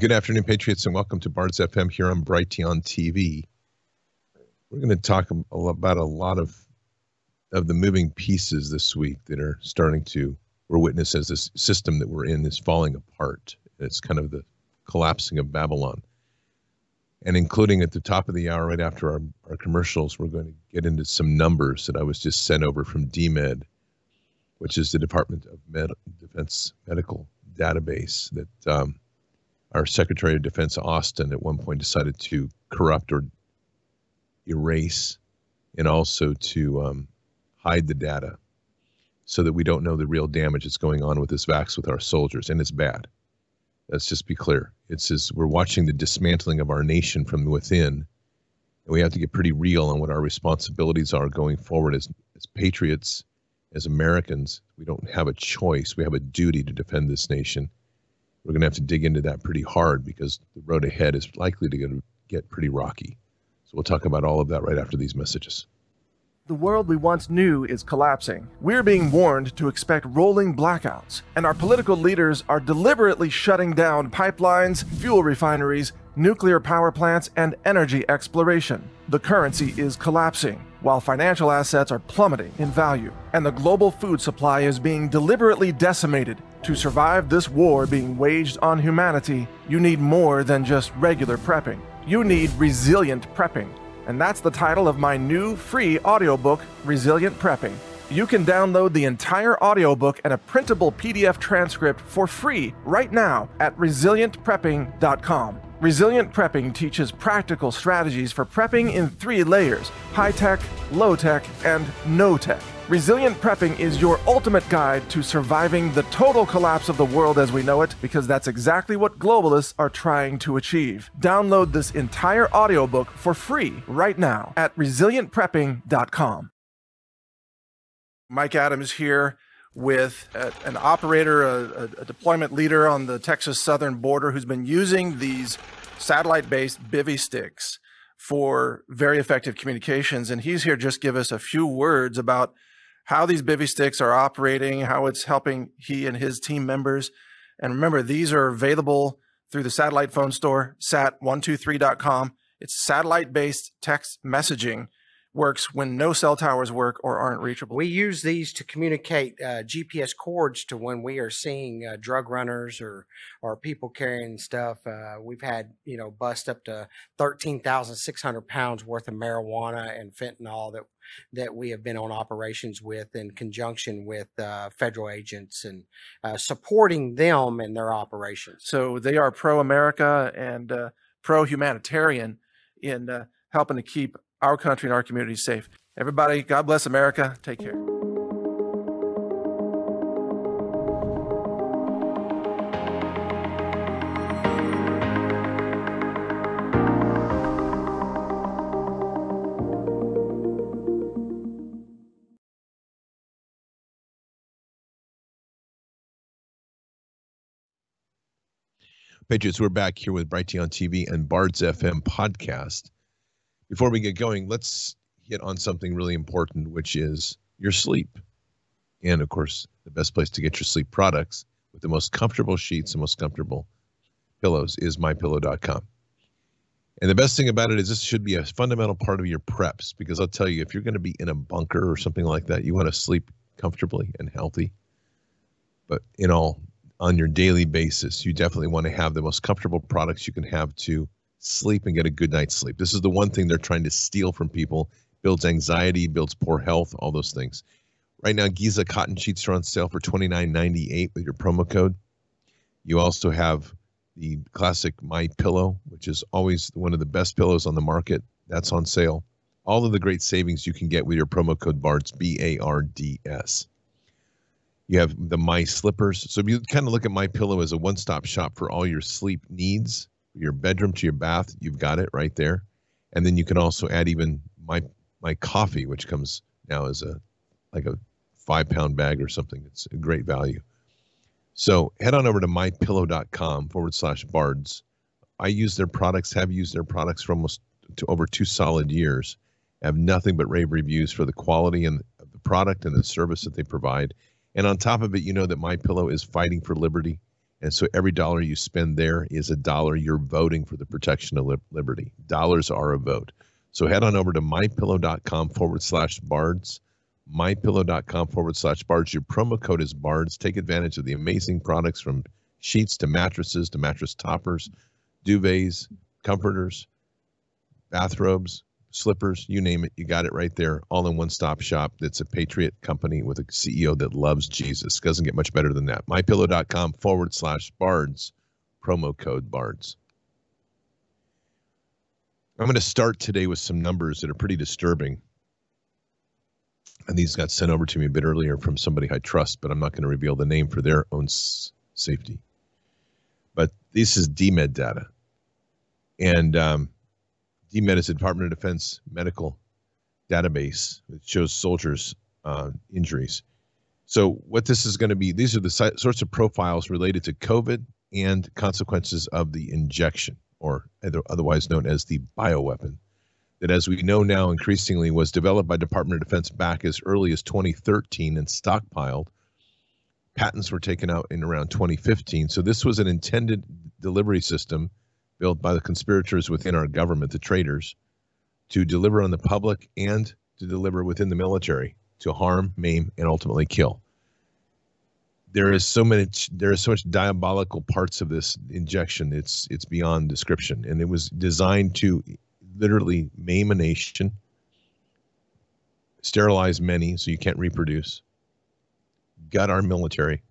Good afternoon, Patriots, and welcome to Bards FM here on Brighteon TV. We're going to talk about a lot of of the moving pieces this week that are starting to we're witness as this system that we're in is falling apart. It's kind of the collapsing of Babylon. And including at the top of the hour, right after our, our commercials, we're going to get into some numbers that I was just sent over from DMED, which is the Department of Med- Defense Medical Database that um, our Secretary of Defense Austin at one point decided to corrupt or erase and also to um, hide the data so that we don't know the real damage that's going on with this vax with our soldiers, and it's bad. Let's just be clear. It's as we're watching the dismantling of our nation from within, and we have to get pretty real on what our responsibilities are going forward as as patriots, as Americans. We don't have a choice. We have a duty to defend this nation we're going to have to dig into that pretty hard because the road ahead is likely to get pretty rocky. So we'll talk about all of that right after these messages. The world we once knew is collapsing. We're being warned to expect rolling blackouts, and our political leaders are deliberately shutting down pipelines, fuel refineries, nuclear power plants, and energy exploration. The currency is collapsing, while financial assets are plummeting in value, and the global food supply is being deliberately decimated to survive this war being waged on humanity, you need more than just regular prepping. You need resilient prepping. And that's the title of my new free audiobook, Resilient Prepping. You can download the entire audiobook and a printable PDF transcript for free right now at resilientprepping.com. Resilient Prepping teaches practical strategies for prepping in three layers high tech, low tech, and no tech. Resilient prepping is your ultimate guide to surviving the total collapse of the world as we know it, because that's exactly what globalists are trying to achieve. Download this entire audiobook for free right now at resilientprepping.com. Mike Adams here with an operator, a, a deployment leader on the Texas southern border who's been using these satellite based bivy sticks for very effective communications. And he's here just give us a few words about how these bivy sticks are operating, how it's helping he and his team members. And remember, these are available through the satellite phone store, sat123.com. It's satellite based text messaging works when no cell towers work or aren't reachable. We use these to communicate uh, GPS cords to when we are seeing uh, drug runners or or people carrying stuff. Uh, we've had you know bust up to thirteen thousand six hundred pounds worth of marijuana and fentanyl that that we have been on operations with in conjunction with uh, federal agents and uh, supporting them in their operations. So they are pro America and uh, pro humanitarian in helping to keep our country and our community safe. Everybody, God bless America. Take care. Patriots, we're back here with Brighteon TV and Bards FM podcast before we get going, let's hit on something really important, which is your sleep. And of course, the best place to get your sleep products with the most comfortable sheets and most comfortable pillows is mypillow.com. And the best thing about it is this should be a fundamental part of your preps because I'll tell you, if you're going to be in a bunker or something like that, you want to sleep comfortably and healthy. But in all, on your daily basis, you definitely want to have the most comfortable products you can have to sleep and get a good night's sleep. This is the one thing they're trying to steal from people. Builds anxiety, builds poor health, all those things. Right now, Giza cotton sheets are on sale for $29.98 with your promo code. You also have the classic My Pillow, which is always one of the best pillows on the market. That's on sale. All of the great savings you can get with your promo code BARDS, B A R D S. You have the My Slippers. So if you kind of look at My Pillow as a one-stop shop for all your sleep needs, your bedroom to your bath, you've got it right there. And then you can also add even my my coffee, which comes now as a like a five pound bag or something. It's a great value. So head on over to mypillow.com forward slash bards. I use their products, have used their products for almost to over two solid years. I have nothing but rave reviews for the quality and the product and the service that they provide. And on top of it, you know that my pillow is fighting for liberty And so every dollar you spend there is a dollar you're voting for the protection of liberty. Dollars are a vote. So head on over to mypillow.com forward slash bards. Mypillow.com forward slash bards. Your promo code is bards. Take advantage of the amazing products from sheets to mattresses to mattress toppers, duvets, comforters, bathrobes, slippers, you name it, you got it right there, all in one stop shop. That's a Patriot company with a CEO that loves Jesus. Doesn't get much better than that. MyPillow.com forward slash bards, promo code bards. I'm going to start today with some numbers that are pretty disturbing. And these got sent over to me a bit earlier from somebody I trust, but I'm not going to reveal the name for their own s- safety. But this is DMED data. And um, DMED is the Department of Defense medical database that shows soldiers' uh, injuries. So, what this is going to be, these are the si- sorts of profiles related to COVID and consequences of the injection, or otherwise known as the bioweapon, that, as we know now, increasingly was developed by Department of Defense back as early as 2013 and stockpiled. Patents were taken out in around 2015. So, this was an intended delivery system built by the conspirators within our government, the traitors, to deliver on the public and to deliver within the military to harm, maim, and ultimately kill. There is so much there is so much diabolical parts of this injection. It's it's beyond description. And it was designed to literally maim a nation, sterilize many so you can't reproduce, gut our military,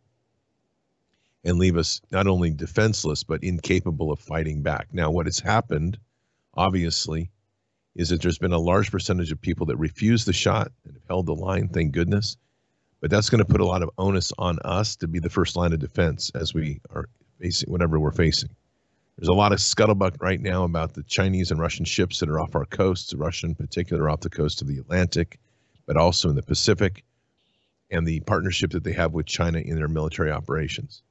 and leave us not only defenseless but incapable of fighting back. Now, what has happened, obviously, is that there's been a large percentage of people that refuse the shot and have held the line, thank goodness. But that's going to put a lot of onus on us to be the first line of defense as we are facing whatever we're facing. There's a lot of scuttlebutt right now about the Chinese and Russian ships that are off our coasts, Russian in particular off the coast of the Atlantic, but also in the Pacific, and the partnership that they have with China in their military operations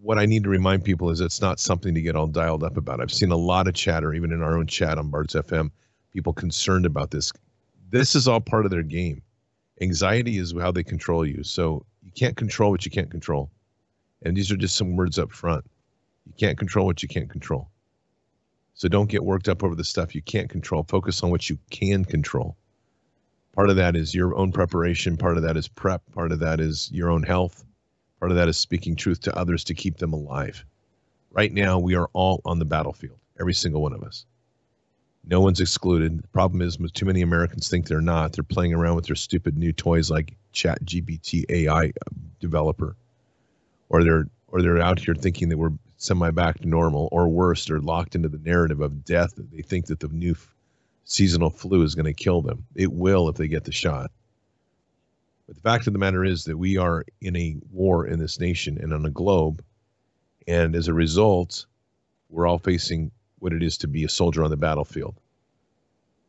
what I need to remind people is it's not something to get all dialed up about. I've seen a lot of chatter, even in our own chat on Bards FM, people concerned about this. This is all part of their game. Anxiety is how they control you. So you can't control what you can't control. And these are just some words up front. You can't control what you can't control. So don't get worked up over the stuff you can't control. Focus on what you can control. Part of that is your own preparation. Part of that is prep. Part of that is your own health Part of that is speaking truth to others to keep them alive. Right now, we are all on the battlefield, every single one of us. No one's excluded. The problem is, too many Americans think they're not. They're playing around with their stupid new toys like Chat GPT AI uh, developer, or they're or they're out here thinking that we're semi back to normal, or worse, they're locked into the narrative of death. They think that the new seasonal flu is going to kill them. It will if they get the shot. But the fact of the matter is that we are in a war in this nation and on a globe. And as a result, we're all facing what it is to be a soldier on the battlefield.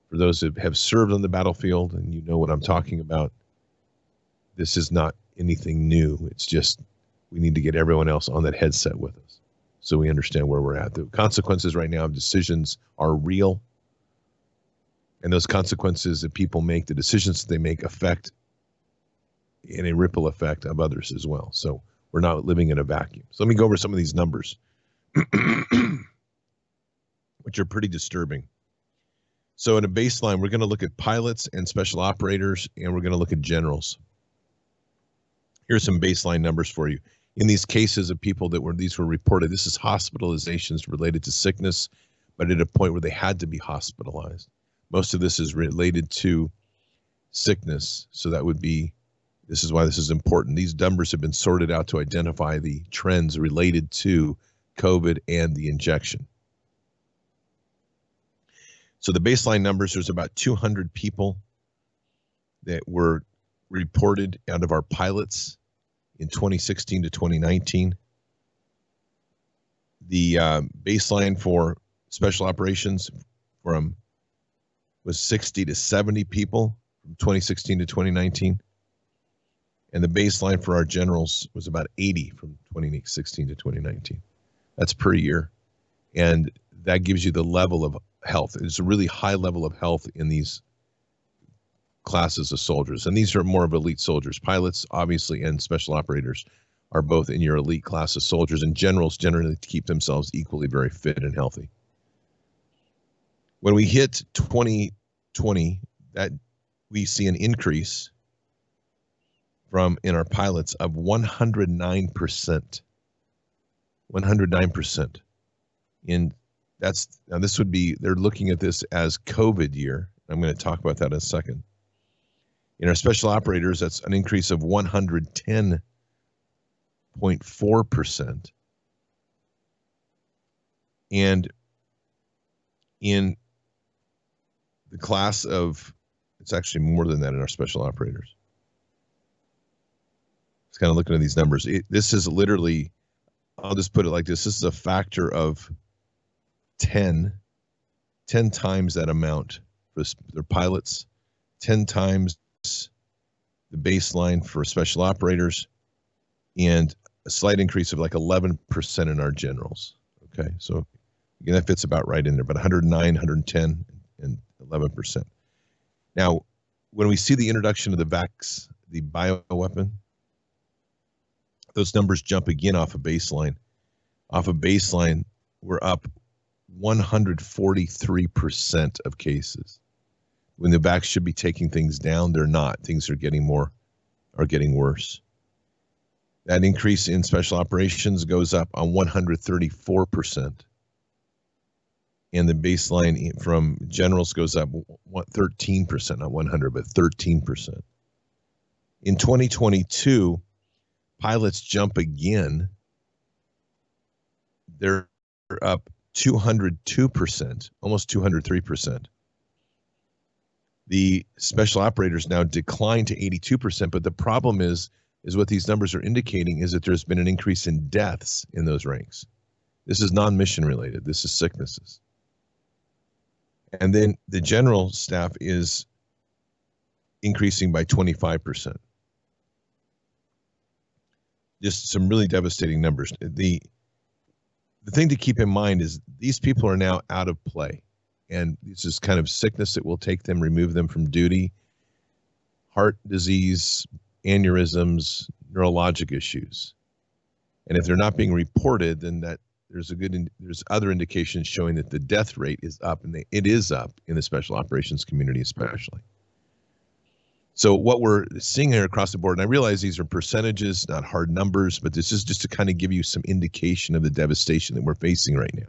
For those that have served on the battlefield and you know what I'm talking about, this is not anything new. It's just we need to get everyone else on that headset with us so we understand where we're at. The consequences right now of decisions are real. And those consequences that people make, the decisions that they make, affect in a ripple effect of others as well. So we're not living in a vacuum. So let me go over some of these numbers, which are pretty disturbing. So in a baseline, we're going to look at pilots and special operators, and we're going to look at generals. Here's some baseline numbers for you. In these cases of people that were these were reported, this is hospitalizations related to sickness, but at a point where they had to be hospitalized. Most of this is related to sickness, so that would be this is why this is important. These numbers have been sorted out to identify the trends related to COVID and the injection. So the baseline numbers, there's about 200 people that were reported out of our pilots in 2016 to 2019. The uh, baseline for special operations from was 60 to 70 people from 2016 to 2019 and the baseline for our generals was about 80 from 2016 to 2019. That's per year, and that gives you the level of health. It's a really high level of health in these classes of soldiers, and these are more of elite soldiers, pilots, obviously, and special operators are both in your elite class of soldiers, and generals generally keep themselves equally very fit and healthy. When we hit 2020, that we see an increase from in our pilots of 109%. 109% in that's now this would be they're looking at this as COVID year. I'm going to talk about that in a second. In our special operators, that's an increase of 110.4%. And in the class of, it's actually more than that in our special operators. It's kind of looking at these numbers. It, this is literally, I'll just put it like this this is a factor of 10, 10 times that amount for their pilots, 10 times the baseline for special operators, and a slight increase of like 11% in our generals. Okay, so again, that fits about right in there, but 109, 110, and 11%. Now, when we see the introduction of the VAX, the bioweapon, those numbers jump again off a of baseline. Off a of baseline, we're up 143% of cases. When the vax should be taking things down, they're not. Things are getting more, are getting worse. That increase in special operations goes up on 134%. And the baseline from generals goes up 13%, not 100, but 13%. In 2022, pilots jump again. They're up 202%, almost 203%. The special operators now decline to 82%, but the problem is is what these numbers are indicating is that there's been an increase in deaths in those ranks. This is non-mission related. This is sicknesses. And then the general staff is increasing by 25%. Just some really devastating numbers. The the thing to keep in mind is these people are now out of play. And this is kind of sickness that will take them, remove them from duty, heart disease, aneurysms, neurologic issues. And if they're not being reported, then that there's a good there's other indications showing that the death rate is up, and they, it is up in the special operations community, especially. So what we're seeing here across the board, and I realize these are percentages, not hard numbers, but this is just to kind of give you some indication of the devastation that we're facing right now.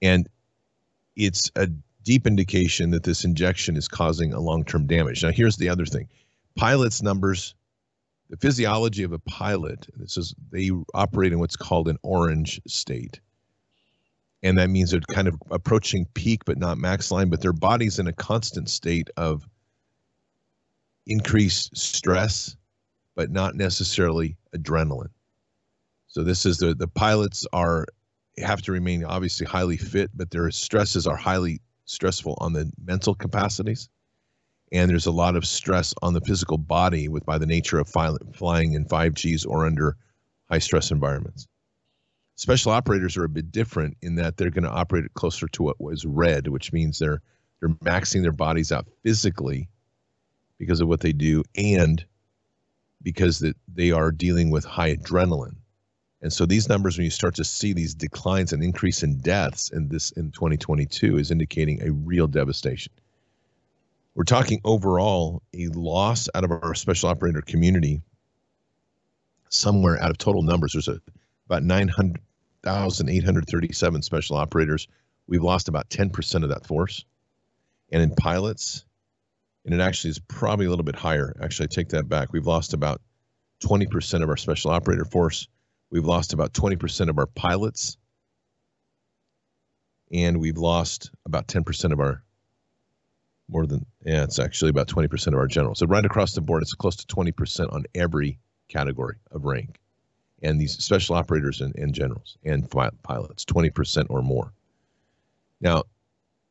And it's a deep indication that this injection is causing a long-term damage. Now, here's the other thing. Pilots' numbers, the physiology of a pilot, this is they operate in what's called an orange state. And that means they're kind of approaching peak but not max line, but their body's in a constant state of increased stress, but not necessarily adrenaline. So this is the the pilots are have to remain obviously highly fit, but their stresses are highly stressful on the mental capacities, and there's a lot of stress on the physical body with by the nature of flying in 5Gs or under high stress environments. Special operators are a bit different in that they're going to operate closer to what was red, which means they're they're maxing their bodies out physically because of what they do and because that they are dealing with high adrenaline. And so these numbers, when you start to see these declines and increase in deaths in this in 2022, is indicating a real devastation. We're talking overall a loss out of our special operator community. Somewhere out of total numbers, there's a, about 900,837 special operators. We've lost about 10% of that force. And in pilots, and it actually is probably a little bit higher. Actually, I take that back. We've lost about 20% of our special operator force. We've lost about 20% of our pilots. And we've lost about 10% of our, more than, yeah, it's actually about 20% of our generals. So right across the board, it's close to 20% on every category of rank. And these special operators and, and generals and pilots, 20% or more. Now,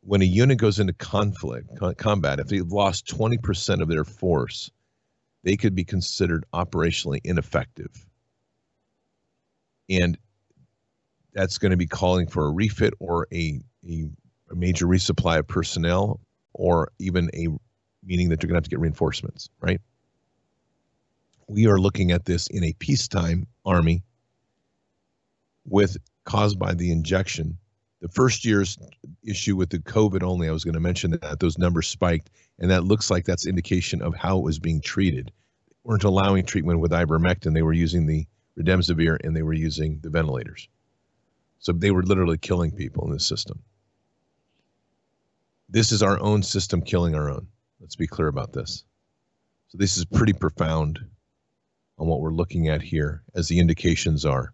when a unit goes into conflict combat, if they've lost 20% of their force, they could be considered operationally ineffective. And that's going to be calling for a refit or a, a, a major resupply of personnel or even a meaning that you're going to have to get reinforcements, right? we are looking at this in a peacetime army with caused by the injection. The first year's issue with the COVID only, I was going to mention that those numbers spiked, and that looks like that's indication of how it was being treated. They weren't allowing treatment with ivermectin; they were using the remdesivir and they were using the ventilators. So they were literally killing people in the system. This is our own system killing our own. Let's be clear about this. So this is pretty profound on what we're looking at here, as the indications are.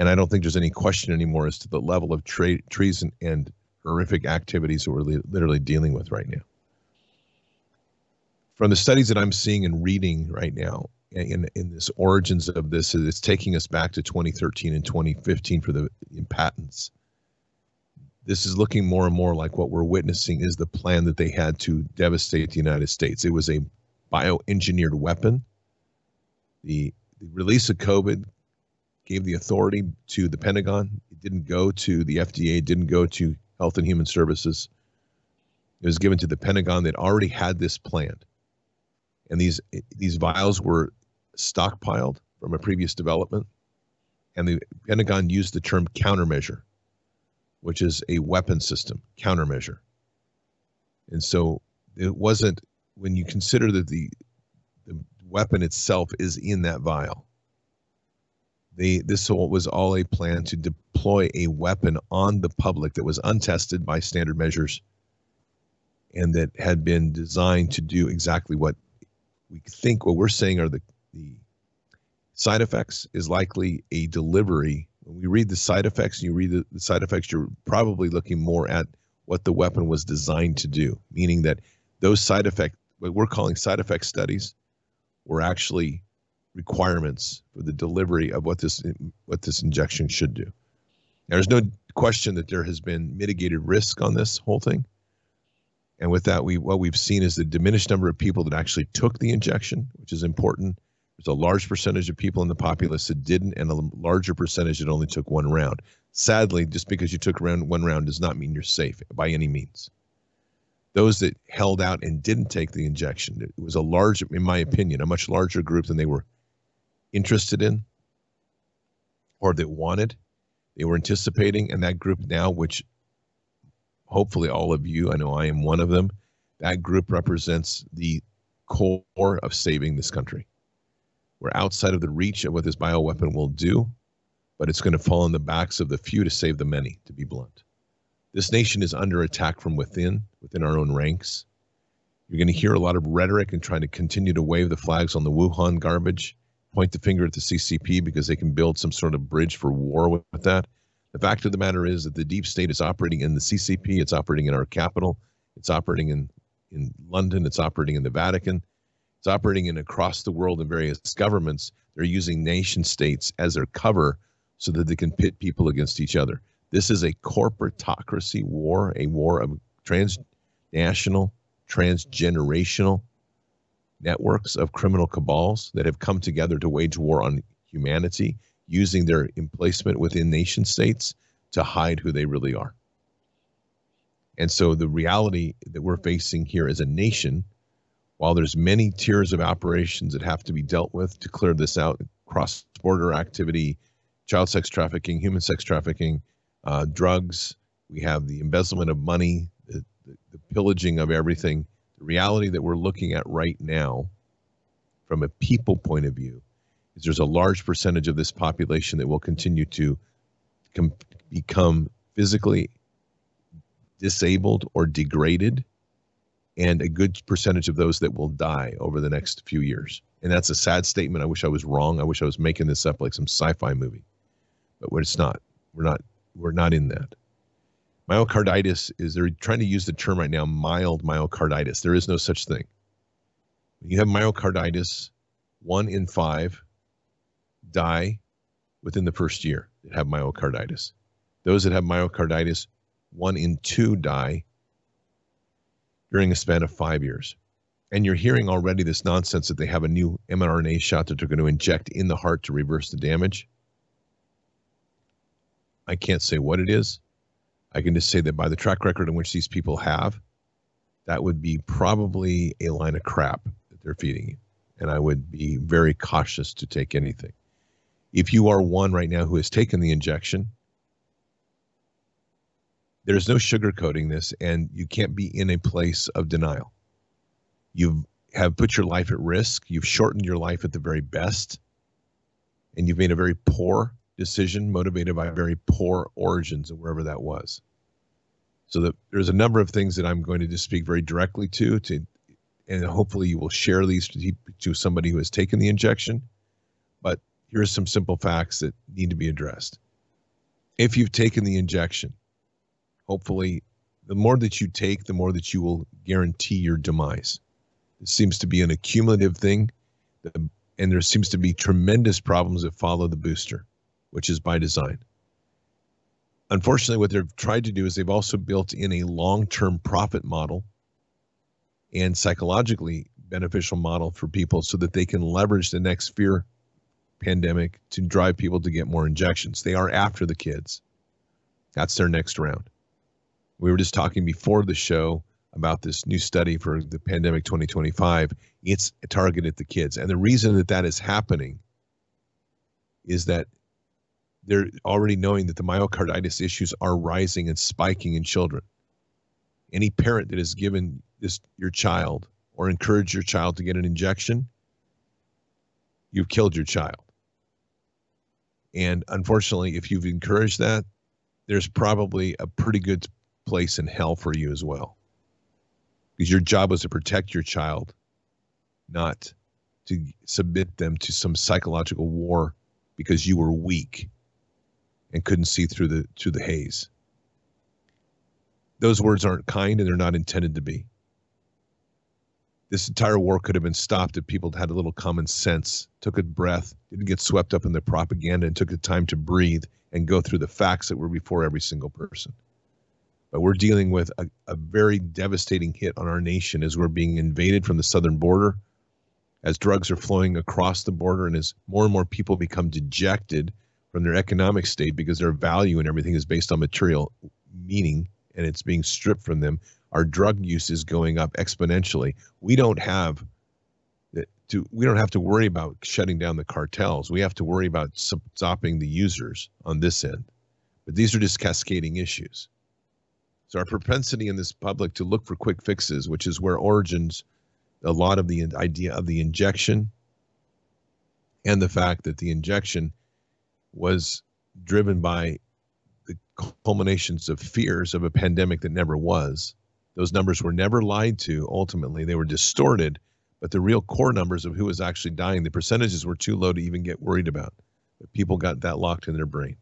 And I don't think there's any question anymore as to the level of tra- treason and horrific activities that we're li- literally dealing with right now. From the studies that I'm seeing and reading right now, in, in this origins of this, it's taking us back to 2013 and 2015 for the patents. This is looking more and more like what we're witnessing is the plan that they had to devastate the United States. It was a bioengineered weapon. The, the release of COVID gave the authority to the Pentagon. It didn't go to the FDA, it didn't go to Health and Human Services. It was given to the Pentagon that already had this planned. And these these vials were stockpiled from a previous development. And the Pentagon used the term countermeasure, which is a weapon system, countermeasure. And so it wasn't when you consider that the the weapon itself is in that vial. They, this was all a plan to deploy a weapon on the public that was untested by standard measures and that had been designed to do exactly what we think what we're saying are the, the side effects is likely a delivery. When we read the side effects, and you read the, the side effects, you're probably looking more at what the weapon was designed to do, meaning that those side effect, what we're calling side effect studies, were actually requirements for the delivery of what this what this injection should do. Now, there's no question that there has been mitigated risk on this whole thing. And with that, we what we've seen is the diminished number of people that actually took the injection, which is important. There's a large percentage of people in the populace that didn't, and a larger percentage that only took one round. Sadly, just because you took round, one round does not mean you're safe by any means. Those that held out and didn't take the injection, it was a large, in my opinion, a much larger group than they were interested in or that wanted. They were anticipating, and that group now, which hopefully all of you, I know I am one of them, that group represents the core of saving this country. We're outside of the reach of what this bioweapon will do, but it's going to fall on the backs of the few to save the many, to be blunt. This nation is under attack from within, within our own ranks. You're going to hear a lot of rhetoric and trying to continue to wave the flags on the Wuhan garbage, point the finger at the CCP because they can build some sort of bridge for war with, that. The fact of the matter is that the deep state is operating in the CCP, it's operating in our capital, it's operating in, in London, it's operating in the Vatican, it's operating in across the world in various governments. They're using nation states as their cover so that they can pit people against each other. This is a corporatocracy war, a war of transnational, transgenerational networks of criminal cabals that have come together to wage war on humanity using their emplacement within nation states to hide who they really are. And so the reality that we're facing here as a nation, while there's many tiers of operations that have to be dealt with to clear this out, cross-border activity, child sex trafficking, human sex trafficking, uh, drugs, we have the embezzlement of money, the, the, the pillaging of everything. The reality that we're looking at right now, from a people point of view, is there's a large percentage of this population that will continue to com- become physically disabled or degraded, and a good percentage of those that will die over the next few years. And that's a sad statement. I wish I was wrong. I wish I was making this up like some sci-fi movie, but it's not. We're not. We're not in that. Myocarditis is they're trying to use the term right now, mild myocarditis. There is no such thing. When you have myocarditis, one in five die within the first year that have myocarditis. Those that have myocarditis, one in two die during a span of five years. And you're hearing already this nonsense that they have a new mRNA shot that they're going to inject in the heart to reverse the damage. I can't say what it is. I can just say that by the track record in which these people have, that would be probably a line of crap that they're feeding you. and I would be very cautious to take anything. If you are one right now who has taken the injection, there's no sugarcoating this, and you can't be in a place of denial. You have put your life at risk. You've shortened your life at the very best, and you've made a very poor decision motivated by very poor origins of wherever that was. So that there's a number of things that I'm going to just speak very directly to, to, and hopefully you will share these to, to somebody who has taken the injection. But here's some simple facts that need to be addressed. If you've taken the injection, hopefully the more that you take, the more that you will guarantee your demise. It seems to be an accumulative thing, and there seems to be tremendous problems that follow the booster, which is by design. Unfortunately, what they've tried to do is they've also built in a long term profit model and psychologically beneficial model for people so that they can leverage the next fear pandemic to drive people to get more injections. They are after the kids. That's their next round. We were just talking before the show about this new study for the pandemic 2025. It's targeted the kids. And the reason that that is happening is that they're already knowing that the myocarditis issues are rising and spiking in children. Any parent that has given this your child or encouraged your child to get an injection, you've killed your child. And unfortunately, if you've encouraged that, there's probably a pretty good place in hell for you as well. Because your job was to protect your child, not to submit them to some psychological war because you were weak and couldn't see through the through the haze. Those words aren't kind and they're not intended to be. This entire war could have been stopped if people had a little common sense, took a breath, didn't get swept up in the propaganda, and took the time to breathe and go through the facts that were before every single person. But we're dealing with a, a very devastating hit on our nation as we're being invaded from the southern border, as drugs are flowing across the border, and as more and more people become dejected from their economic state because their value and everything is based on material meaning and it's being stripped from them. Our drug use is going up exponentially. We don't have to we don't have to worry about shutting down the cartels. We have to worry about stopping the users on this end. But these are just cascading issues. So our propensity in this public to look for quick fixes, which is where origins a lot of the idea of the injection and the fact that the injection was driven by the culminations of fears of a pandemic that never was. Those numbers were never lied to ultimately. They were distorted, but the real core numbers of who was actually dying, the percentages were too low to even get worried about. But people got that locked in their brain.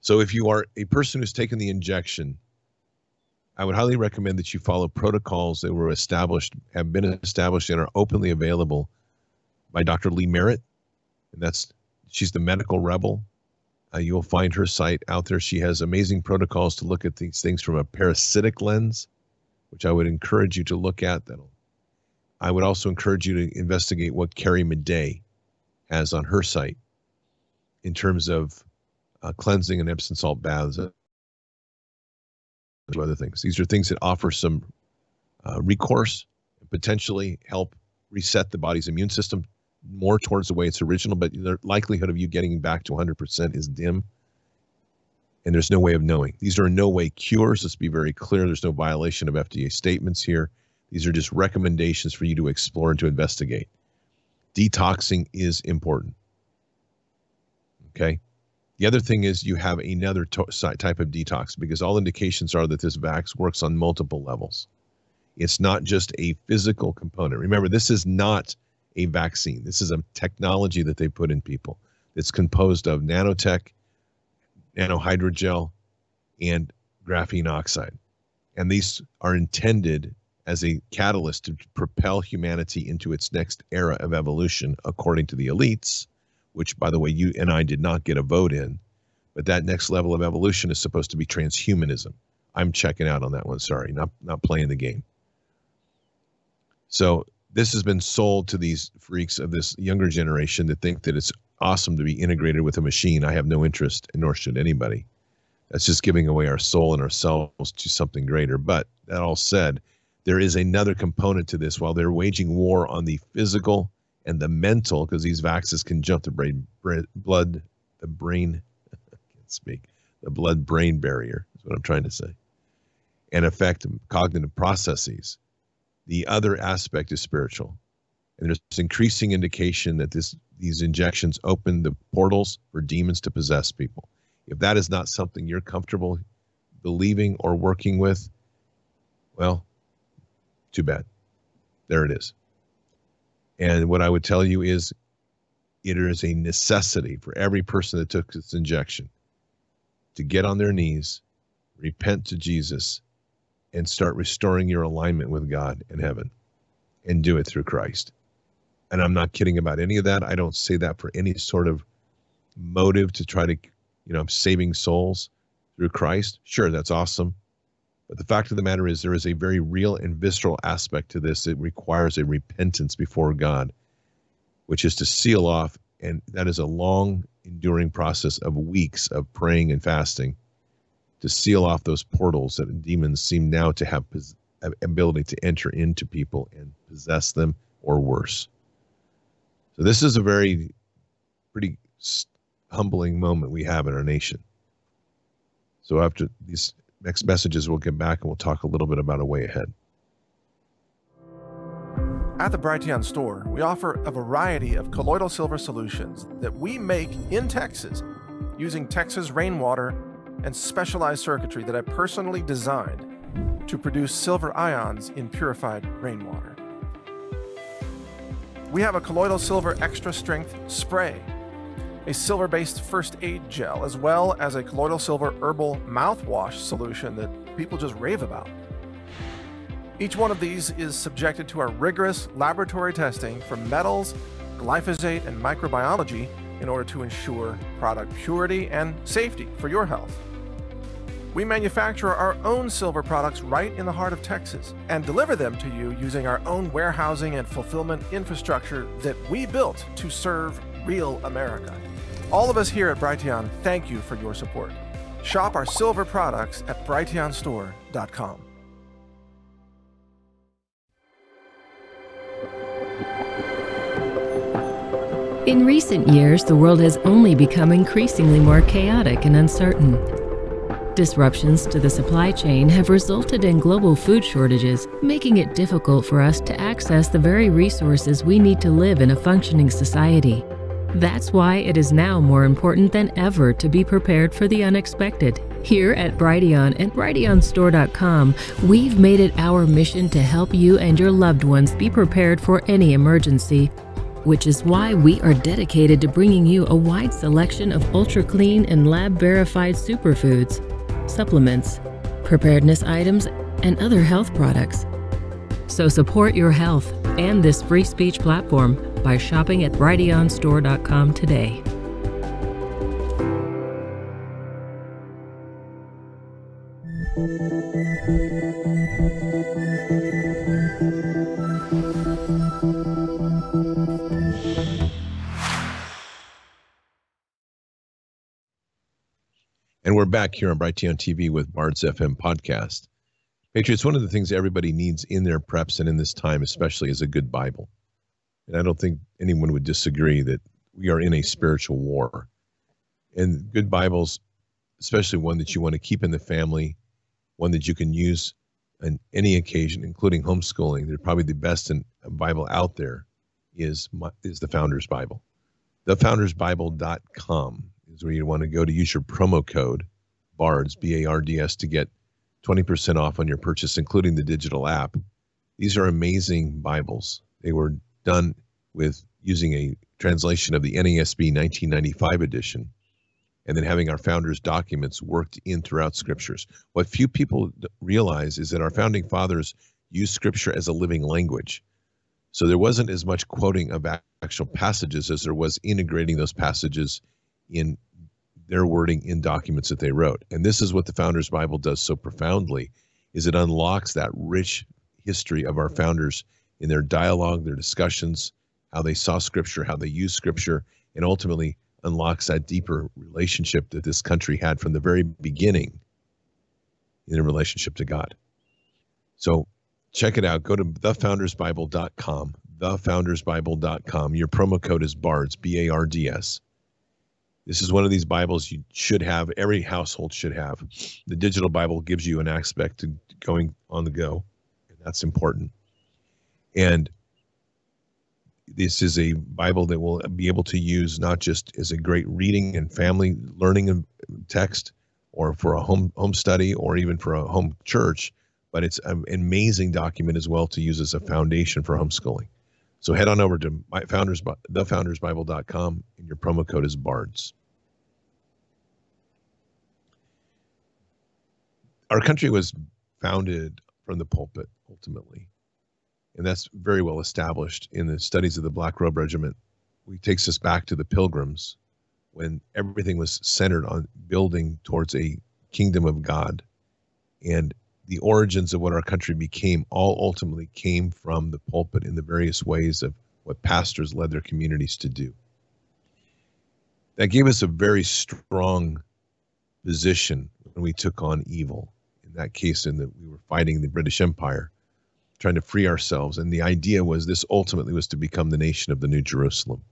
So if you are a person who's taken the injection I would highly recommend that you follow protocols that were established, have been established, and are openly available by Dr. Lee Merritt. And that's she's the medical rebel. Uh, you will find her site out there. She has amazing protocols to look at these things from a parasitic lens, which I would encourage you to look at. That'll. I would also encourage you to investigate what Carrie Madej has on her site in terms of uh, cleansing and Epsom salt baths to other things. These are things that offer some uh, recourse and potentially help reset the body's immune system more towards the way it's original, but the likelihood of you getting back to 100% is dim. And there's no way of knowing. These are no way cures. Let's be very clear. There's no violation of FDA statements here. These are just recommendations for you to explore and to investigate. Detoxing is important. Okay. The other thing is you have another type of detox because all indications are that this vax works on multiple levels. It's not just a physical component. Remember, this is not a vaccine. This is a technology that they put in people. It's composed of nanotech, nanohydrogel, and graphene oxide. And these are intended as a catalyst to propel humanity into its next era of evolution, according to the elites which, by the way, you and I did not get a vote in. But that next level of evolution is supposed to be transhumanism. I'm checking out on that one. Sorry, not not playing the game. So this has been sold to these freaks of this younger generation that think that it's awesome to be integrated with a machine. I have no interest, nor should anybody. That's just giving away our soul and ourselves to something greater. But that all said, there is another component to this. While they're waging war on the physical and the mental, because these vaccines can jump the brain, blood, the brain, I can't speak, the blood brain barrier is what I'm trying to say, and affect cognitive processes. The other aspect is spiritual. And there's increasing indication that this these injections open the portals for demons to possess people. If that is not something you're comfortable believing or working with, well, too bad. There it is. And what I would tell you is it is a necessity for every person that took this injection to get on their knees, repent to Jesus, and start restoring your alignment with God and heaven and do it through Christ. And I'm not kidding about any of that. I don't say that for any sort of motive to try to, you know, I'm saving souls through Christ. Sure, that's awesome. But the fact of the matter is, there is a very real and visceral aspect to this. It requires a repentance before God, which is to seal off, and that is a long, enduring process of weeks of praying and fasting to seal off those portals that demons seem now to have, have ability to enter into people and possess them or worse. So this is a very pretty humbling moment we have in our nation. So after these next messages, we'll get back and we'll talk a little bit about a way ahead. At the Brighteon store, we offer a variety of colloidal silver solutions that we make in Texas using Texas rainwater and specialized circuitry that I personally designed to produce silver ions in purified rainwater. We have a colloidal silver extra strength spray a silver based first aid gel, as well as a colloidal silver herbal mouthwash solution that people just rave about. Each one of these is subjected to our rigorous laboratory testing for metals, glyphosate, and microbiology in order to ensure product purity and safety for your health. We manufacture our own silver products right in the heart of Texas and deliver them to you using our own warehousing and fulfillment infrastructure that we built to serve real America. All of us here at Brighteon thank you for your support. Shop our silver products at brighteonstore.com. In recent years, the world has only become increasingly more chaotic and uncertain. Disruptions to the supply chain have resulted in global food shortages, making it difficult for us to access the very resources we need to live in a functioning society. That's why it is now more important than ever to be prepared for the unexpected. Here at Brighteon and BrighteonStore.com, we've made it our mission to help you and your loved ones be prepared for any emergency, which is why we are dedicated to bringing you a wide selection of ultra clean and lab verified superfoods, supplements, preparedness items, and other health products. So support your health and this free speech platform by shopping at brighteonstore.com today. We're back here on Brighteon TV with Bards FM podcast. Patriots, one of the things everybody needs in their preps and in this time, especially, is a good Bible. And I don't think anyone would disagree that we are in a spiritual war. And good Bibles, especially one that you want to keep in the family, one that you can use on any occasion, including homeschooling. They're probably the best in, uh, Bible out there is is the Founders Bible. Thefoundersbible.com is where you want to go to use your promo code BARDS B A R D S to get 20% off on your purchase, including the digital app. These are amazing Bibles. They were done with using a translation of the NASB 1995 edition and then having our founders' documents worked in throughout scriptures. What few people realize is that our founding fathers used scripture as a living language. So there wasn't as much quoting of actual passages as there was integrating those passages in their wording in documents that they wrote. And this is what the Founders Bible does so profoundly is it unlocks that rich history of our founders in their dialogue, their discussions, how they saw scripture, how they used scripture, and ultimately unlocks that deeper relationship that this country had from the very beginning in a relationship to God. So check it out. Go to thefoundersbible.com, thefoundersbible.com. Your promo code is BARDS, B A R D S. This is one of these Bibles you should have, every household should have. The digital Bible gives you an aspect to going on the go, and that's important. And this is a Bible that will be able to use not just as a great reading and family learning text or for a home home study or even for a home church, but it's an amazing document as well to use as a foundation for homeschooling. So head on over to my founders, thefoundersbible.com, and your promo code is BARDS. Our country was founded from the pulpit, ultimately. And that's very well established in the studies of the Black Robe Regiment. It takes us back to the Pilgrims when everything was centered on building towards a kingdom of God. And the origins of what our country became all ultimately came from the pulpit in the various ways of what pastors led their communities to do. That gave us a very strong position when we took on evil. In that case, in that we were fighting the British Empire, trying to free ourselves. And the idea was this ultimately was to become the nation of the New Jerusalem.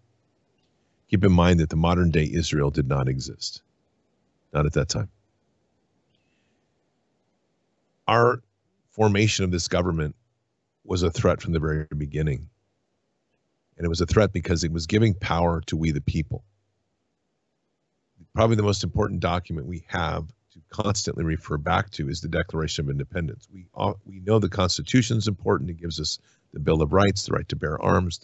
Keep in mind that the modern day Israel did not exist, not at that time our formation of this government was a threat from the very beginning. And it was a threat because it was giving power to we the people. Probably the most important document we have to constantly refer back to is the Declaration of Independence. We we know the Constitution is important. It gives us the Bill of Rights, the right to bear arms,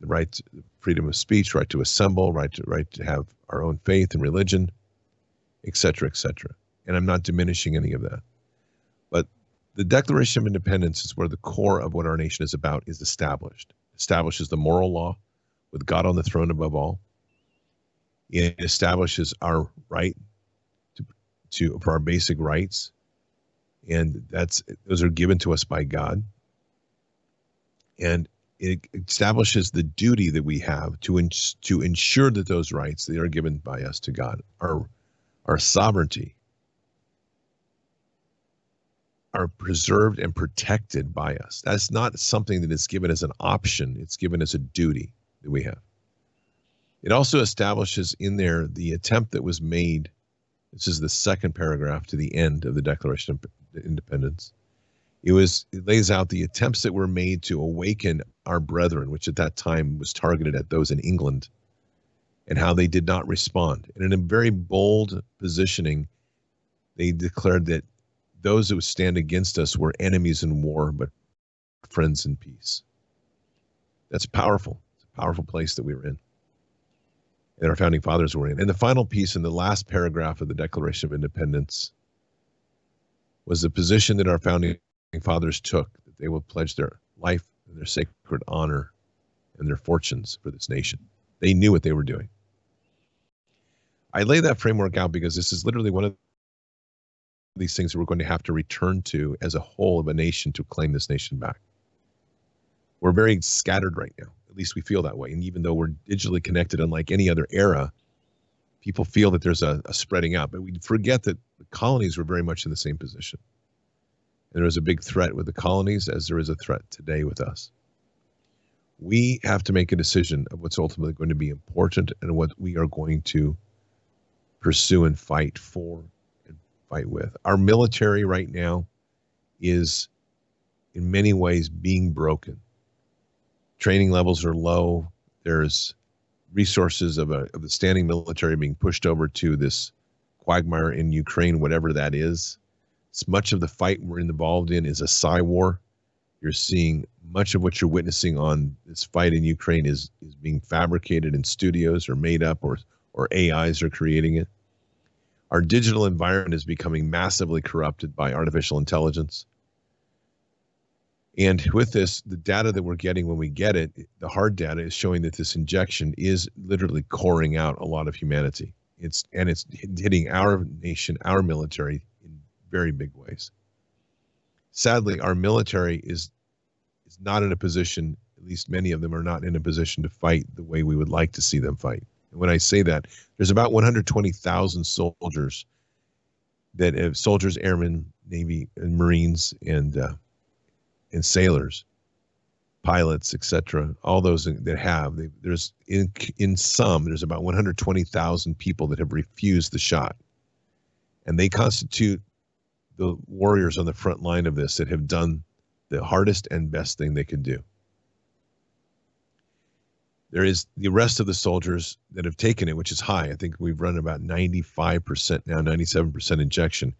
the right to freedom of speech, right to assemble, right to right to have our own faith and religion, et cetera, et cetera. And I'm not diminishing any of that. The Declaration of Independence is where the core of what our nation is about is established. Establishes the moral law with God on the throne above all. It establishes our right to, to for our basic rights, and that's those are given to us by God. And it establishes the duty that we have to ins- to ensure that those rights that are given by us to God, our our sovereignty, are preserved and protected by us. That's not something that is given as an option, it's given as a duty that we have. It also establishes in there the attempt that was made. This is the second paragraph to the end of the Declaration of Independence. It was it lays out the attempts that were made to awaken our brethren, which at that time was targeted at those in England, and how they did not respond. And in a very bold positioning, they declared that those who stand against us were enemies in war, but friends in peace. That's powerful. It's a powerful place that we were in. And our founding fathers were in. And the final piece in the last paragraph of the Declaration of Independence was the position that our founding fathers took that they would pledge their life and their sacred honor and their fortunes for this nation. They knew what they were doing. I lay that framework out because this is literally one of these things that we're going to have to return to as a whole of a nation to claim this nation back. We're very scattered right now. At least we feel that way. And even though we're digitally connected, unlike any other era, people feel that there's a, a spreading out. But we forget that the colonies were very much in the same position. And there was a big threat with the colonies as there is a threat today with us. We have to make a decision of what's ultimately going to be important and what we are going to pursue and fight for fight with. Our military right now is in many ways being broken. Training levels are low. There's resources of, a, of the standing military being pushed over to this quagmire in Ukraine, whatever that is. It's much of the fight we're involved in is a psy war. You're seeing much of what you're witnessing on this fight in Ukraine is, is being fabricated in studios or made up or, or AIs are creating it. Our digital environment is becoming massively corrupted by artificial intelligence. And with this, the data that we're getting when we get it, the hard data is showing that this injection is literally coring out a lot of humanity. It's and it's hitting our nation, our military in very big ways. Sadly, our military is is not in a position, at least many of them are not in a position to fight the way we would like to see them fight. When I say that, there's about 120,000 soldiers that have soldiers, airmen, Navy, and Marines, and uh, and sailors pilots, etc. All those that have, they, there's in in some, there's about 120,000 people that have refused the shot, and they constitute the warriors on the front line of this that have done the hardest and best thing they can do. There is the rest of the soldiers that have taken it, which is high. I think we've run about 95% now, 97% injection,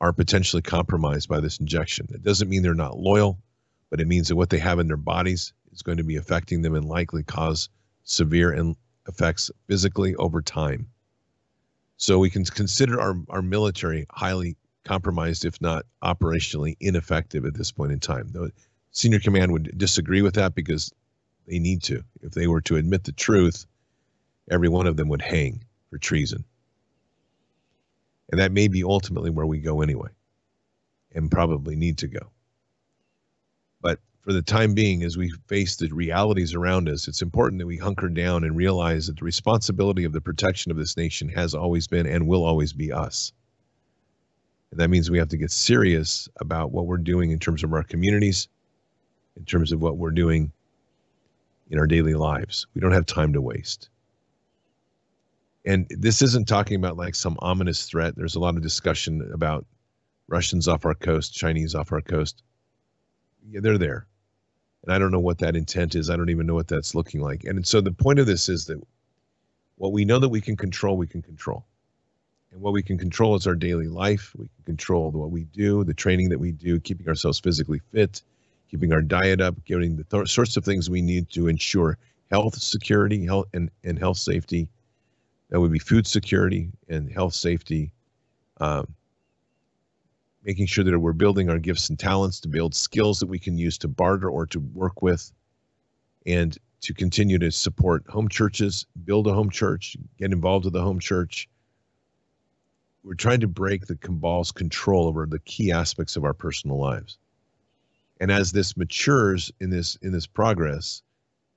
are potentially compromised by this injection. It doesn't mean they're not loyal, but it means that what they have in their bodies is going to be affecting them and likely cause severe effects physically over time. So we can consider our, our military highly compromised, if not operationally ineffective at this point in time. The senior command would disagree with that because they need to. If they were to admit the truth, every one of them would hang for treason. And that may be ultimately where we go anyway, and probably need to go. But for the time being, as we face the realities around us, it's important that we hunker down and realize that the responsibility of the protection of this nation has always been and will always be us. And that means we have to get serious about what we're doing in terms of our communities, in terms of what we're doing in our daily lives. We don't have time to waste. And this isn't talking about like some ominous threat. There's a lot of discussion about Russians off our coast, Chinese off our coast. Yeah, they're there. And I don't know what that intent is. I don't even know what that's looking like. And so the point of this is that what we know that we can control, we can control. And what we can control is our daily life. We can control what we do, the training that we do, keeping ourselves physically fit, keeping our diet up, getting the th- sorts of things we need to ensure health security, health and, and health safety. That would be food security and health safety. Um, making sure that we're building our gifts and talents to build skills that we can use to barter or to work with, and to continue to support home churches, build a home church, get involved with the home church, we're trying to break the cabal's control over the key aspects of our personal lives. And as this matures in this in this progress,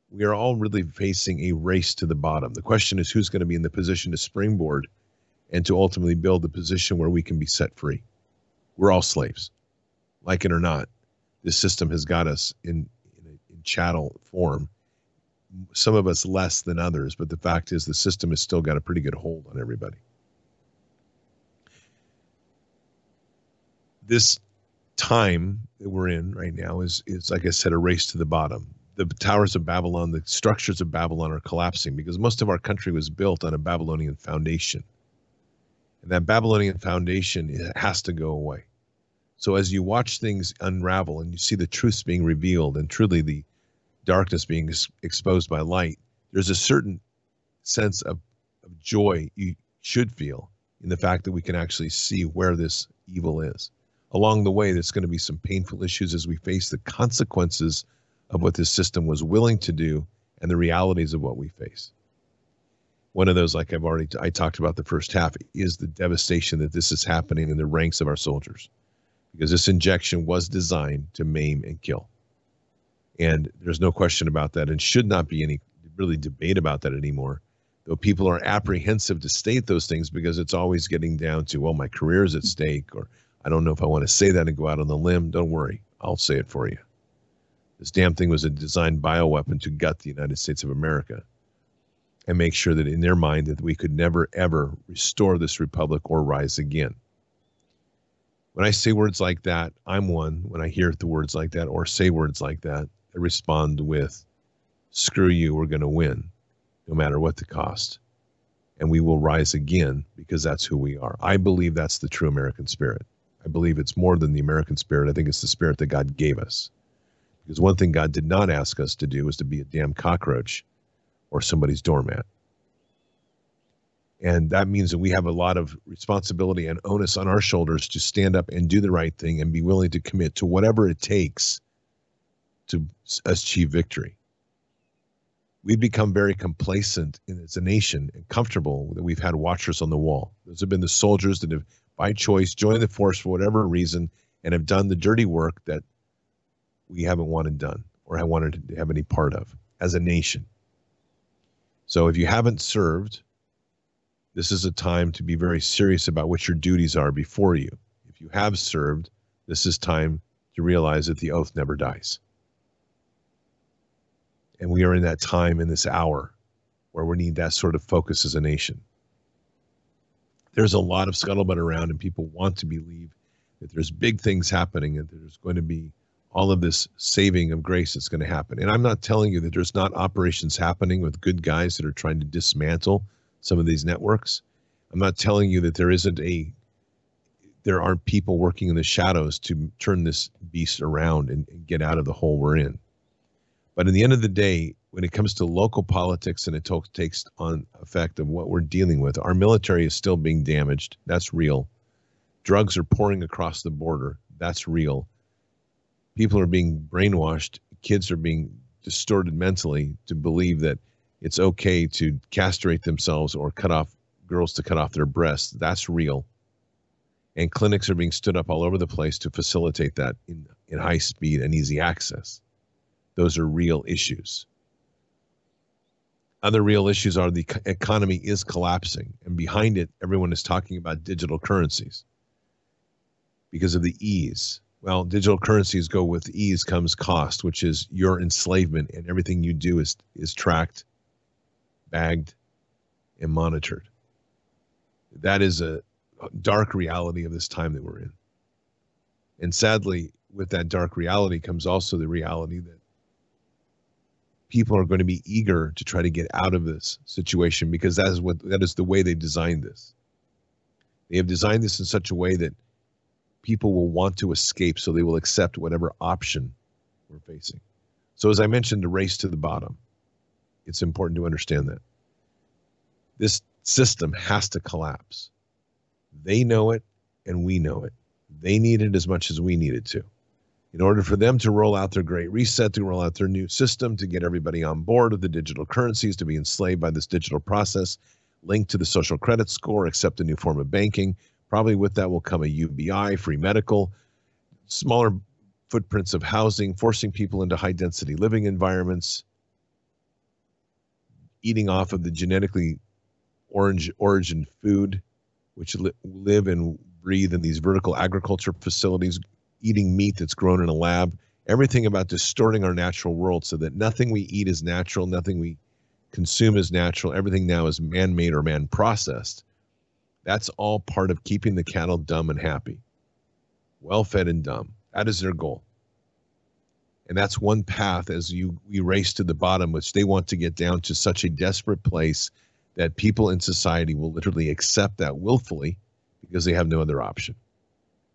we are all really facing a race to the bottom. The question is who's going to be in the position to springboard and to ultimately build the position where we can be set free. We're all slaves. Like it or not, this system has got us in, in, in chattel form. Some of us less than others, but the fact is the system has still got a pretty good hold on everybody. this time that we're in right now is is like I said, a race to the bottom. The towers of Babylon, the structures of Babylon are collapsing because most of our country was built on a Babylonian foundation. And that Babylonian foundation has to go away. So as you watch things unravel and you see the truths being revealed and truly the darkness being ex- exposed by light, there's a certain sense of, of joy you should feel in the fact that we can actually see where this evil is along the way, there's going to be some painful issues as we face the consequences of what this system was willing to do and the realities of what we face. One of those, like I've already I talked about the first half, is the devastation that this is happening in the ranks of our soldiers, because this injection was designed to maim and kill, and there's no question about that, and should not be any really debate about that anymore. Though people are apprehensive to state those things because it's always getting down to, well, my career is at stake, or I don't know if I want to say that and go out on the limb. Don't worry, I'll say it for you. This damn thing was a designed bioweapon to gut the United States of America and make sure that in their mind that we could never ever restore this republic or rise again. When I say words like that, I'm one. When I hear the words like that or say words like that, I respond with, screw you, we're going to win, no matter what the cost. And we will rise again because that's who we are. I believe that's the true American spirit. I believe it's more than the American spirit. I think it's the spirit that God gave us. Because one thing God did not ask us to do was to be a damn cockroach or somebody's doormat. And that means that we have a lot of responsibility and onus on our shoulders to stand up and do the right thing and be willing to commit to whatever it takes to achieve victory. We've become very complacent as a nation and comfortable that we've had watchers on the wall. Those have been the soldiers that have by choice, join the force for whatever reason, and have done the dirty work that we haven't wanted done or have wanted to have any part of as a nation. So if you haven't served, this is a time to be very serious about what your duties are before you. If you have served, this is time to realize that the oath never dies. And we are in that time in this hour where we need that sort of focus as a nation. There's a lot of scuttlebutt around, and people want to believe that there's big things happening and there's going to be all of this saving of grace that's going to happen. And I'm not telling you that there's not operations happening with good guys that are trying to dismantle some of these networks. I'm not telling you that there isn't a there aren't people working in the shadows to turn this beast around and, and get out of the hole we're in. But in the end of the day, when it comes to local politics and it to- takes on effect of what we're dealing with, our military is still being damaged. That's real. Drugs are pouring across the border. That's real. People are being brainwashed. Kids are being distorted mentally to believe that it's okay to castrate themselves or cut off girls to cut off their breasts. That's real and clinics are being stood up all over the place to facilitate that in, in high speed and easy access. Those are real issues. Other real issues are the economy is collapsing, and behind it, everyone is talking about digital currencies because of the ease. Well, digital currencies go with ease comes cost, which is your enslavement, and everything you do is is tracked, bagged, and monitored. That is a dark reality of this time that we're in. And sadly, with that dark reality comes also the reality that people are going to be eager to try to get out of this situation because that is what that is the way they designed this. They have designed this in such a way that people will want to escape so they will accept whatever option we're facing. So as I mentioned the race to the bottom. It's important to understand that. This system has to collapse they know it and we know it. They need it as much as we need it to. In order for them to roll out their great reset, to roll out their new system, to get everybody on board with the digital currencies, to be enslaved by this digital process, linked to the social credit score, accept a new form of banking. Probably with that will come a UBI, free medical, smaller footprints of housing, forcing people into high density living environments, eating off of the genetically orange origin food which li- live and breathe in these vertical agriculture facilities, eating meat that's grown in a lab, everything about distorting our natural world so that nothing we eat is natural, nothing we consume is natural, everything now is man made or man processed. That's all part of keeping the cattle dumb and happy, well fed and dumb. That is their goal. And that's one path as you we race to the bottom, which they want to get down to such a desperate place that people in society will literally accept that willfully because they have no other option.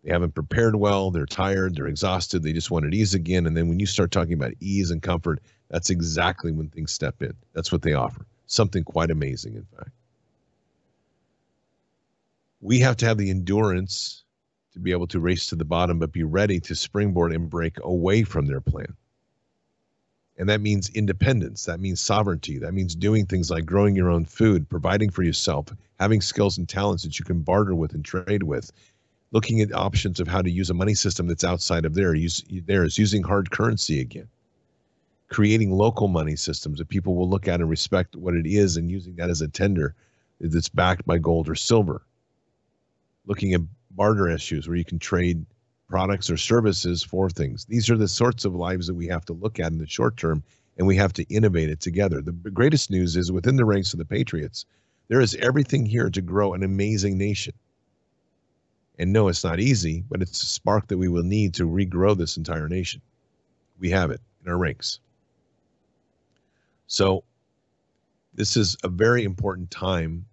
They haven't prepared well, they're tired, they're exhausted, they just want wanted ease again. And then when you start talking about ease and comfort, that's exactly when things step in. That's what they offer. Something quite amazing, in fact. We have to have the endurance to be able to race to the bottom, but be ready to springboard and break away from their plan. And that means independence. That means sovereignty. That means doing things like growing your own food, providing for yourself, having skills and talents that you can barter with and trade with, looking at options of how to use a money system that's outside of there, use, theirs, using hard currency again, creating local money systems that people will look at and respect what it is and using that as a tender that's backed by gold or silver. Looking at barter issues where you can trade products or services for things. These are the sorts of lives that we have to look at in the short term, and we have to innovate it together. The greatest news is within the ranks of the Patriots, there is everything here to grow an amazing nation. And no, it's not easy, but it's a spark that we will need to regrow this entire nation. We have it in our ranks. So, this is a very important time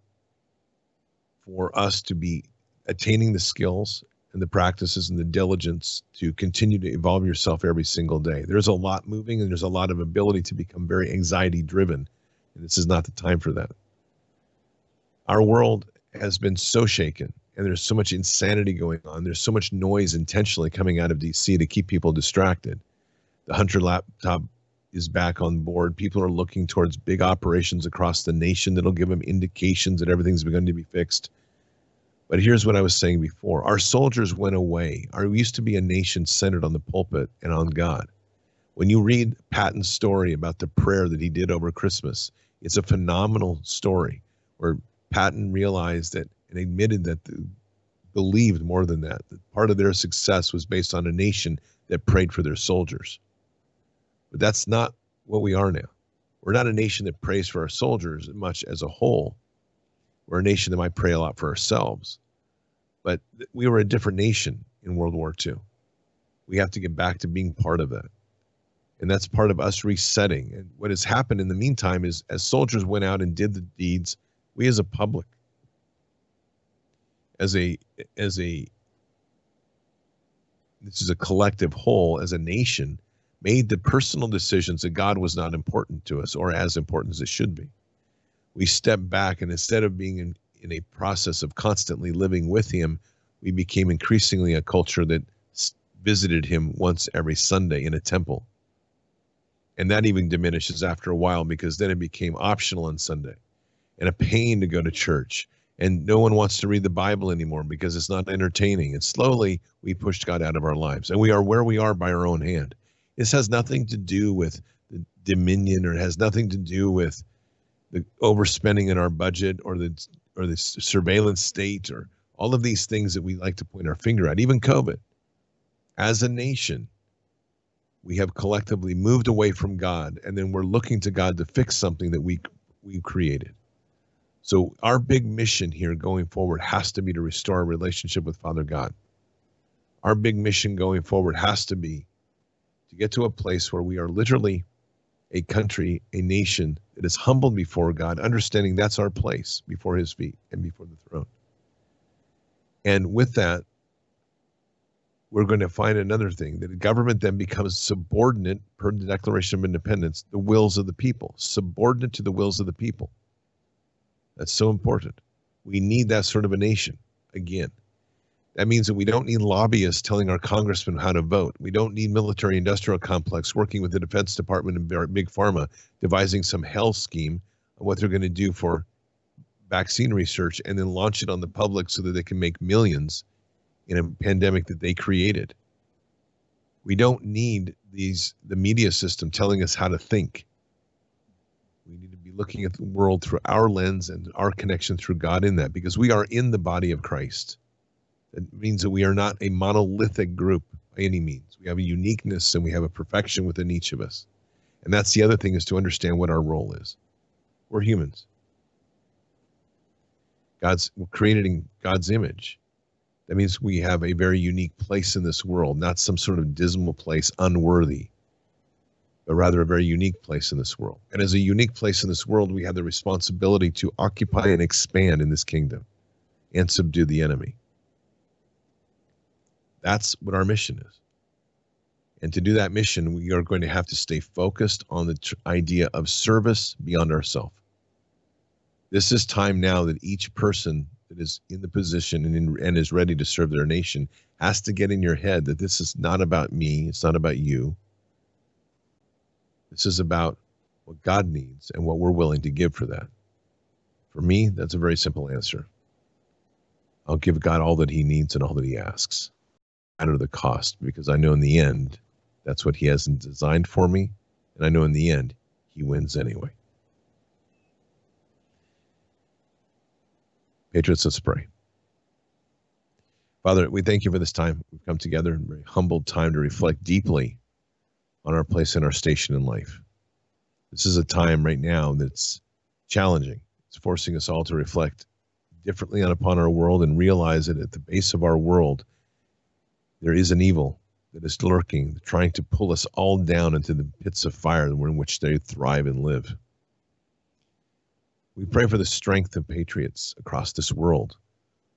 for us to be attaining the skills and the practices and the diligence to continue to evolve yourself every single day. There's a lot moving and there's a lot of ability to become very anxiety driven. And this is not the time for that. Our world has been so shaken and there's so much insanity going on. There's so much noise intentionally coming out of DC to keep people distracted. The Hunter laptop is back on board. People are looking towards big operations across the nation that'll give them indications that everything's begun to be fixed. But here's what I was saying before our soldiers went away. Our, we used to be a nation centered on the pulpit and on God. When you read Patton's story about the prayer that he did over Christmas, it's a phenomenal story where Patton realized that and admitted that the, believed more than that, that part of their success was based on a nation that prayed for their soldiers. But that's not what we are now. We're not a nation that prays for our soldiers as much as a whole. We're a nation that might pray a lot for ourselves. But we were a different nation in World War II. We have to get back to being part of that. And that's part of us resetting. And what has happened in the meantime is as soldiers went out and did the deeds, we as a public, as a as a this is a collective whole as a nation made the personal decisions that God was not important to us or as important as it should be. We stepped back and instead of being in, in a process of constantly living with Him, we became increasingly a culture that visited Him once every Sunday in a temple. And that even diminishes after a while because then it became optional on Sunday and a pain to go to church. And no one wants to read the Bible anymore because it's not entertaining. And slowly we pushed God out of our lives. And we are where we are by our own hand. This has nothing to do with the dominion or it has nothing to do with the overspending in our budget or the or the surveillance state or all of these things that we like to point our finger at, even COVID. As a nation, we have collectively moved away from God and then we're looking to God to fix something that we we created. So our big mission here going forward has to be to restore our relationship with Father God. Our big mission going forward has to be to get to a place where we are literally a country, a nation that is humbled before God, understanding that's our place before his feet and before the throne. And with that, we're going to find another thing that the government then becomes subordinate, per the Declaration of Independence, the wills of the people, subordinate to the wills of the people. That's so important. We need that sort of a nation again. That means that we don't need lobbyists telling our congressmen how to vote. We don't need military industrial complex working with the Defense Department and Big Pharma devising some hell scheme of what they're going to do for vaccine research and then launch it on the public so that they can make millions in a pandemic that they created. We don't need these the media system telling us how to think. We need to be looking at the world through our lens and our connection through God in that because we are in the body of Christ. That means that we are not a monolithic group by any means. We have a uniqueness and we have a perfection within each of us. And that's the other thing is to understand what our role is. We're humans. God's we're created in God's image. That means we have a very unique place in this world, not some sort of dismal place, unworthy, but rather a very unique place in this world. And as a unique place in this world, we have the responsibility to occupy and expand in this kingdom and subdue the enemy. That's what our mission is. And to do that mission, we are going to have to stay focused on the tr- idea of service beyond ourselves. This is time now that each person that is in the position and, in, and is ready to serve their nation has to get in your head that this is not about me, it's not about you. This is about what God needs and what we're willing to give for that. For me, that's a very simple answer. I'll give God all that He needs and all that He asks matter the cost because I know in the end that's what he has designed for me. And I know in the end he wins anyway. Patriots, let's pray. Father, we thank you for this time. We've come together in a very humbled time to reflect deeply on our place and our station in life. This is a time right now that's challenging. It's forcing us all to reflect differently on upon our world and realize that at the base of our world there is an evil that is lurking, trying to pull us all down into the pits of fire in which they thrive and live. We pray for the strength of patriots across this world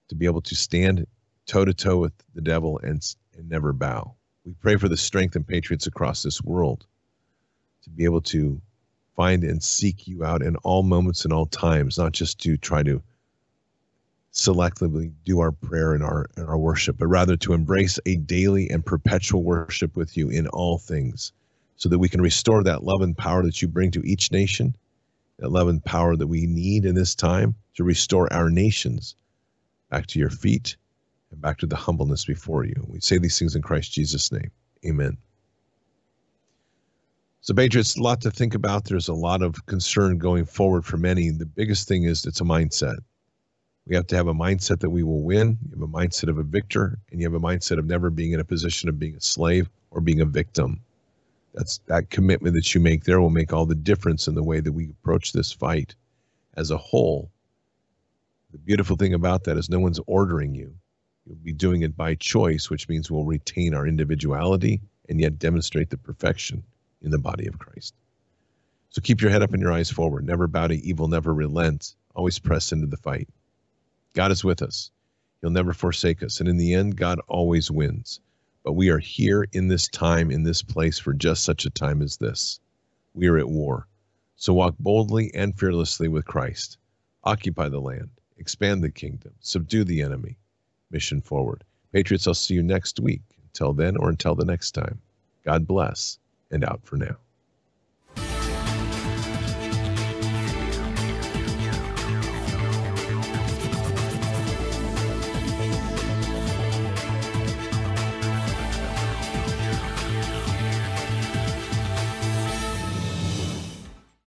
to be able to stand toe to toe with the devil and, and never bow. We pray for the strength and patriots across this world to be able to find and seek you out in all moments and all times, not just to try to selectively do our prayer and our and our worship, but rather to embrace a daily and perpetual worship with you in all things, so that we can restore that love and power that you bring to each nation, that love and power that we need in this time to restore our nations back to your feet and back to the humbleness before you. We say these things in Christ Jesus' name. Amen. So, Patriots, a lot to think about. There's a lot of concern going forward for many. The biggest thing is it's a mindset we have to have a mindset that we will win. You have a mindset of a victor, and you have a mindset of never being in a position of being a slave or being a victim. That's that commitment that you make there will make all the difference in the way that we approach this fight as a whole. The beautiful thing about that is no one's ordering you. You'll be doing it by choice, which means we'll retain our individuality and yet demonstrate the perfection in the body of Christ. So keep your head up and your eyes forward. Never bow to evil, never relent. Always press into the fight. God is with us. He'll never forsake us. And in the end, God always wins. But we are here in this time, in this place, for just such a time as this. We are at war. So walk boldly and fearlessly with Christ. Occupy the land, expand the kingdom, subdue the enemy. Mission forward. Patriots, I'll see you next week. Until then or until the next time, God bless and out for now.